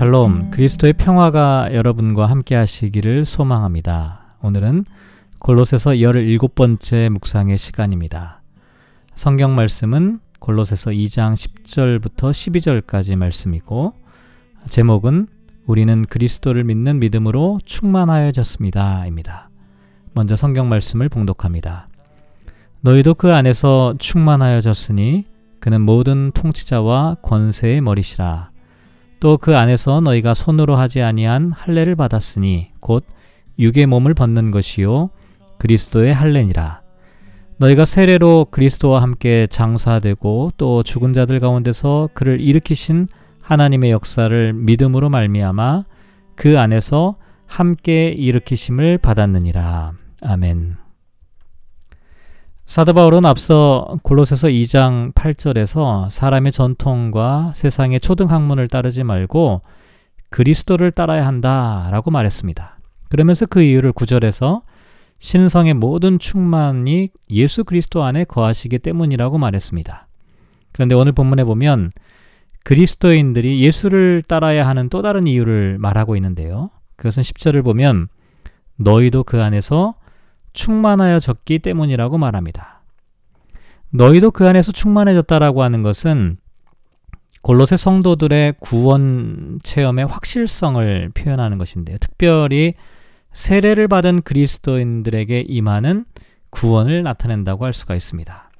샬롬, 그리스도의 평화가 여러분과 함께 하시기를 소망합니다. 오늘은 골로새서 17번째 묵상의 시간입니다. 성경 말씀은 골로새서 2장 10절부터 12절까지 말씀이고 제목은 우리는 그리스도를 믿는 믿음으로 충만하여졌습니다입니다. 먼저 성경 말씀을 봉독합니다. 너희도 그 안에서 충만하여졌으니 그는 모든 통치자와 권세의 머리시라. 또 그 안에서 너희가 손으로 하지 아니한 할례를 받았으니 곧 육의 몸을 벗는 것이요 그리스도의 할례니라. 너희가 세례로 그리스도와 함께 장사되고 또 죽은 자들 가운데서 그를 일으키신 하나님의 역사를 믿음으로 말미암아 그 안에서 함께 일으키심을 받았느니라. 아멘. 사도 바울은 앞서 골로새서 2장 8절에서 사람의 전통과 세상의 초등 학문을 따르지 말고 그리스도를 따라야 한다라고 말했습니다. 그러면서 그 이유를 9절에서 신성의 모든 충만이 예수 그리스도 안에 거하시기 때문이라고 말했습니다. 그런데 오늘 본문에 보면 그리스도인들이 예수를 따라야 하는 또 다른 이유를 말하고 있는데요. 그것은 10절을 보면 너희도 그 안에서 충만하여졌기 때문이라고 말합니다. 너희도 그 안에서 충만해졌다라고 하는 것은 골로새 성도들의 구원 체험의 확실성을 표현하는 것인데요. 특별히 세례를 받은 그리스도인들에게 임하는 구원을 나타낸다고 할 수가 있습니다.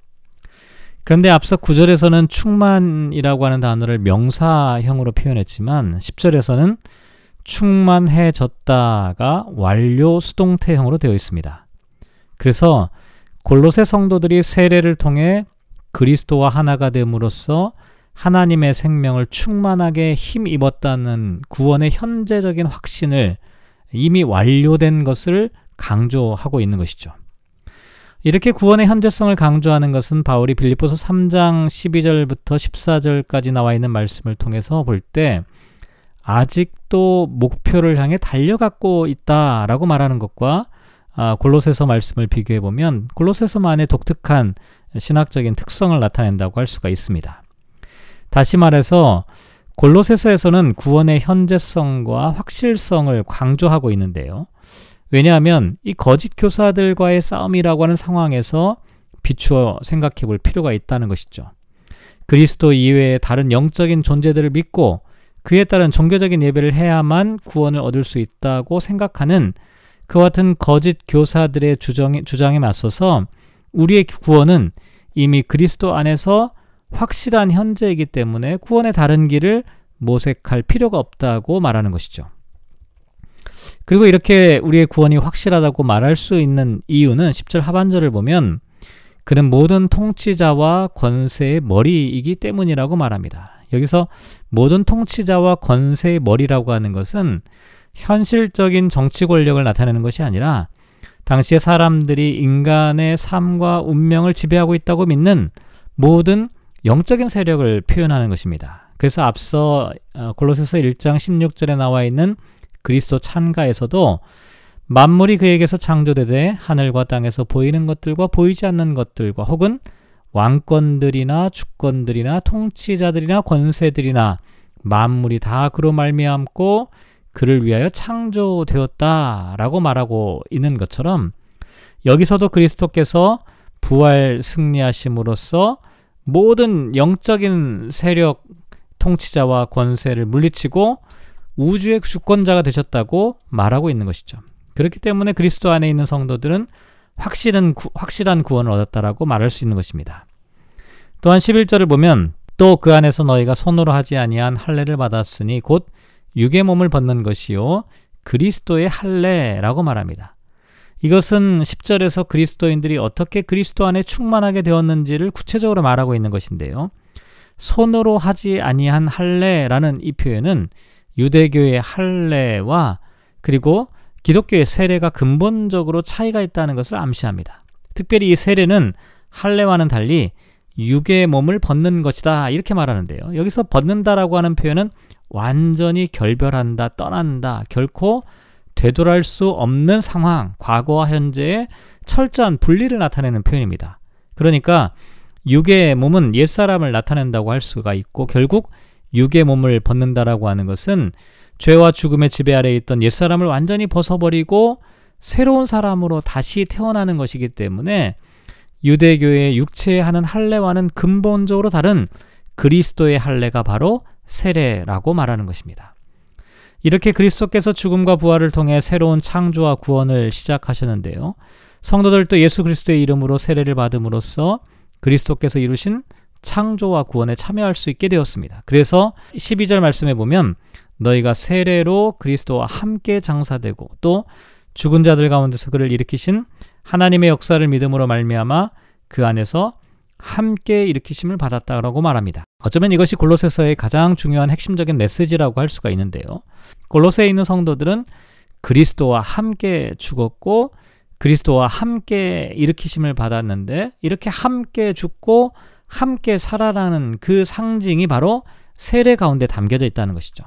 그런데 앞서 9절에서는 충만이라고 하는 단어를 명사형으로 표현했지만 10절에서는 충만해졌다가 완료 수동태형으로 되어 있습니다. 그래서 골로새 성도들이 세례를 통해 그리스도와 하나가 됨으로써 하나님의 생명을 충만하게 힘입었다는 구원의 현재적인 확신을 이미 완료된 것을 강조하고 있는 것이죠. 이렇게 구원의 현재성을 강조하는 것은 바울이 빌립보서 3장 12절부터 14절까지 나와 있는 말씀을 통해서 볼 때 아직도 목표를 향해 달려가고 있다라고 말하는 것과 아, 골로새서 말씀을 비교해 보면 골로새서만의 독특한 신학적인 특성을 나타낸다고 할 수가 있습니다. 다시 말해서 골로새서에서는 구원의 현재성과 확실성을 강조하고 있는데요. 왜냐하면 이 거짓 교사들과의 싸움이라고 하는 상황에서 비추어 생각해 볼 필요가 있다는 것이죠. 그리스도 이외의 다른 영적인 존재들을 믿고 그에 따른 종교적인 예배를 해야만 구원을 얻을 수 있다고 생각하는 그와 같은 거짓 교사들의 주장에, 주장에 맞서서 우리의 구원은 이미 그리스도 안에서 확실한 현재이기 때문에 구원의 다른 길을 모색할 필요가 없다고 말하는 것이죠. 그리고 이렇게 우리의 구원이 확실하다고 말할 수 있는 이유는 10절 하반절을 보면 그는 모든 통치자와 권세의 머리이기 때문이라고 말합니다. 여기서 모든 통치자와 권세의 머리라고 하는 것은 현실적인 정치 권력을 나타내는 것이 아니라 당시의 사람들이 인간의 삶과 운명을 지배하고 있다고 믿는 모든 영적인 세력을 표현하는 것입니다. 그래서 앞서 어, 골로새서 1장 16절에 나와 있는 그리스도 찬가에서도 만물이 그에게서 창조되되 하늘과 땅에서 보이는 것들과 보이지 않는 것들과 혹은 왕권들이나 주권들이나 통치자들이나 권세들이나 만물이 다 그로 말미암고 그를 위하여 창조되었다라고 말하고 있는 것처럼 여기서도 그리스도께서 부활 승리하심으로써 모든 영적인 세력 통치자와 권세를 물리치고 우주의 주권자가 되셨다고 말하고 있는 것이죠. 그렇기 때문에 그리스도 안에 있는 성도들은 확실한, 구, 확실한 구원을 얻었다라고 말할 수 있는 것입니다. 또한 11절을 보면 또 그 안에서 너희가 손으로 하지 아니한 할례를 받았으니 곧 육의 몸을 벗는 것이요 그리스도의 할례라고 말합니다. 이것은 10절에서 그리스도인들이 어떻게 그리스도 안에 충만하게 되었는지를 구체적으로 말하고 있는 것인데요. 손으로 하지 아니한 할례라는 이 표현은 유대교의 할례와 그리고 기독교의 세례가 근본적으로 차이가 있다는 것을 암시합니다. 특별히 이 세례는 할례와는 달리 육의 몸을 벗는 것이다 이렇게 말하는데요. 여기서 벗는다라고 하는 표현은 완전히 결별한다, 떠난다, 결코 되돌아갈 수 없는 상황, 과거와 현재의 철저한 분리를 나타내는 표현입니다. 그러니까 육의 몸은 옛사람을 나타낸다고 할 수가 있고 결국 육의 몸을 벗는다라고 하는 것은 죄와 죽음의 지배 아래에 있던 옛사람을 완전히 벗어버리고 새로운 사람으로 다시 태어나는 것이기 때문에 유대교의 육체에 하는 할례와는 근본적으로 다른 그리스도의 할례가 바로 세례라고 말하는 것입니다. 이렇게 그리스도께서 죽음과 부활을 통해 새로운 창조와 구원을 시작하셨는데요. 성도들도 예수 그리스도의 이름으로 세례를 받음으로써 그리스도께서 이루신 창조와 구원에 참여할 수 있게 되었습니다. 그래서 12절 말씀에 보면 너희가 세례로 그리스도와 함께 장사되고 또 죽은 자들 가운데서 그를 일으키신 하나님의 역사를 믿음으로 말미암아 그 안에서 함께 일으키심을 받았다라고 말합니다. 어쩌면 이것이 골로새서의 가장 중요한 핵심적인 메시지라고 할 수가 있는데요. 골로새에 있는 성도들은 그리스도와 함께 죽었고 그리스도와 함께 일으키심을 받았는데 이렇게 함께 죽고 함께 살아라는 그 상징이 바로 세례 가운데 담겨져 있다는 것이죠.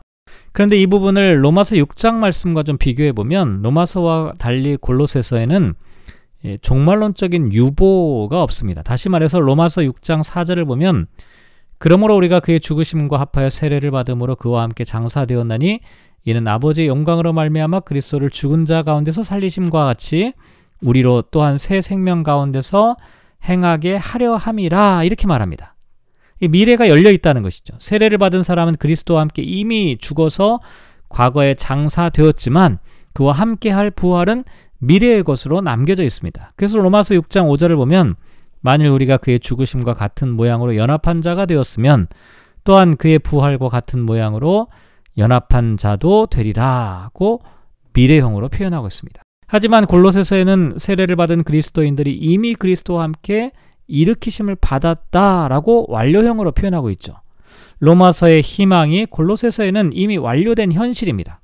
그런데 이 부분을 로마서 6장 말씀과 좀 비교해 보면 로마서와 달리 골로새서에는 예, 종말론적인 유보가 없습니다. 다시 말해서 로마서 6장 4절을 보면 그러므로 우리가 그의 죽으심과 합하여 세례를 받음으로 그와 함께 장사되었나니 이는 아버지의 영광으로 말미암아 그리스도를 죽은 자 가운데서 살리심과 같이 우리로 또한 새 생명 가운데서 행하게 하려 함이라 이렇게 말합니다. 이 미래가 열려 있다는 것이죠. 세례를 받은 사람은 그리스도와 함께 이미 죽어서 과거에 장사되었지만 그와 함께 할 부활은 미래의 것으로 남겨져 있습니다. 그래서 로마서 6장 5절을 보면 만일 우리가 그의 죽으심과 같은 모양으로 연합한 자가 되었으면 또한 그의 부활과 같은 모양으로 연합한 자도 되리라고 미래형으로 표현하고 있습니다. 하지만 골로새서에는 세례를 받은 그리스도인들이 이미 그리스도와 함께 일으키심을 받았다라고 완료형으로 표현하고 있죠. 로마서의 희망이 골로새서에는 이미 완료된 현실입니다.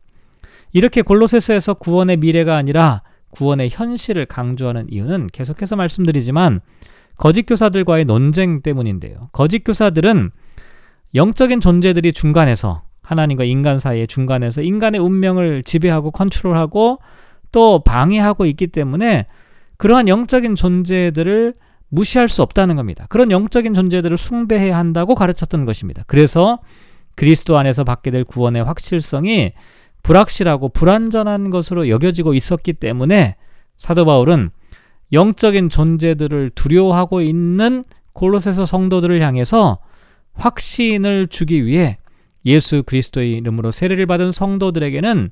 이렇게 골로새서에서 구원의 미래가 아니라 구원의 현실을 강조하는 이유는 계속해서 말씀드리지만 거짓 교사들과의 논쟁 때문인데요. 거짓 교사들은 영적인 존재들이 중간에서 하나님과 인간 사이의 중간에서 인간의 운명을 지배하고 컨트롤하고 또 방해하고 있기 때문에 그러한 영적인 존재들을 무시할 수 없다는 겁니다. 그런 영적인 존재들을 숭배해야 한다고 가르쳤던 것입니다. 그래서 그리스도 안에서 받게 될 구원의 확실성이 불확실하고 불완전한 것으로 여겨지고 있었기 때문에 사도 바울은 영적인 존재들을 두려워하고 있는 골로새서 성도들을 향해서 확신을 주기 위해 예수 그리스도의 이름으로 세례를 받은 성도들에게는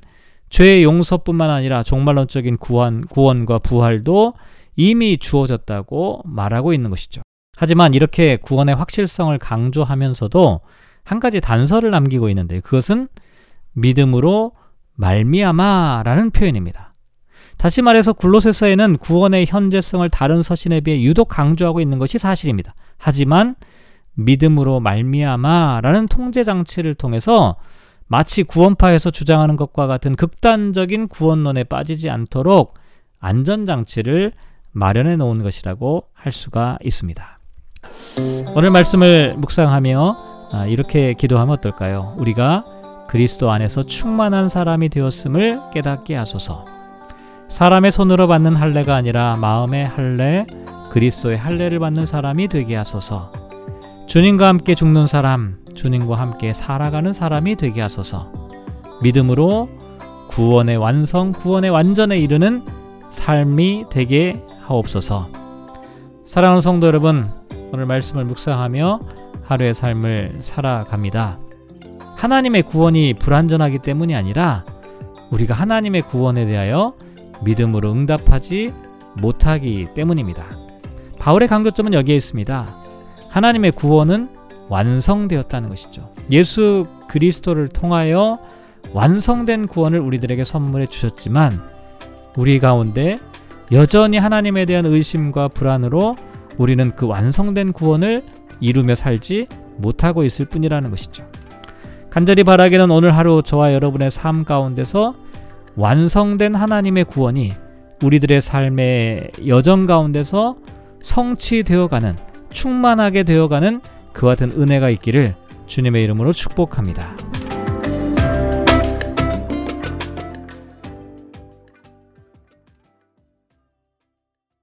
죄의 용서뿐만 아니라 종말론적인 구원, 구원과 부활도 이미 주어졌다고 말하고 있는 것이죠. 하지만 이렇게 구원의 확실성을 강조하면서도 한 가지 단서를 남기고 있는데 그것은 믿음으로 말미암아라는 표현입니다. 다시 말해서 굴로세서에는 구원의 현재성을 다른 서신에 비해 유독 강조하고 있는 것이 사실입니다. 하지만 믿음으로 말미암아라는 통제 장치를 통해서 마치 구원파에서 주장하는 것과 같은 극단적인 구원론에 빠지지 않도록 안전 장치를 마련해 놓은 것이라고 할 수가 있습니다. 오늘 말씀을 묵상하며 아, 이렇게 기도하면 어떨까요? 우리가 그리스도 안에서 충만한 사람이 되었음을 깨닫게 하소서. 사람의 손으로 받는 할례가 아니라 마음의 할례, 그리스도의 할례를 받는 사람이 되게 하소서. 주님과 함께 죽는 사람, 주님과 함께 살아가는 사람이 되게 하소서. 믿음으로 구원의 완성, 구원의 완전에 이르는 삶이 되게 하옵소서. 사랑하는 성도 여러분, 오늘 말씀을 묵상하며 하루의 삶을 살아갑니다. 하나님의 구원이 불완전하기 때문이 아니라 우리가 하나님의 구원에 대하여 믿음으로 응답하지 못하기 때문입니다. 바울의 강조점은 여기에 있습니다. 하나님의 구원은 완성되었다는 것이죠. 예수 그리스도를 통하여 완성된 구원을 우리들에게 선물해 주셨지만 우리 가운데 여전히 하나님에 대한 의심과 불안으로 우리는 그 완성된 구원을 이루며 살지 못하고 있을 뿐이라는 것이죠. 간절히 바라기는 오늘 하루 저와 여러분의 삶 가운데서 완성된 하나님의 구원이 우리들의 삶의 여정 가운데서 성취되어가는 충만하게 되어가는 그와 같은 은혜가 있기를 주님의 이름으로 축복합니다.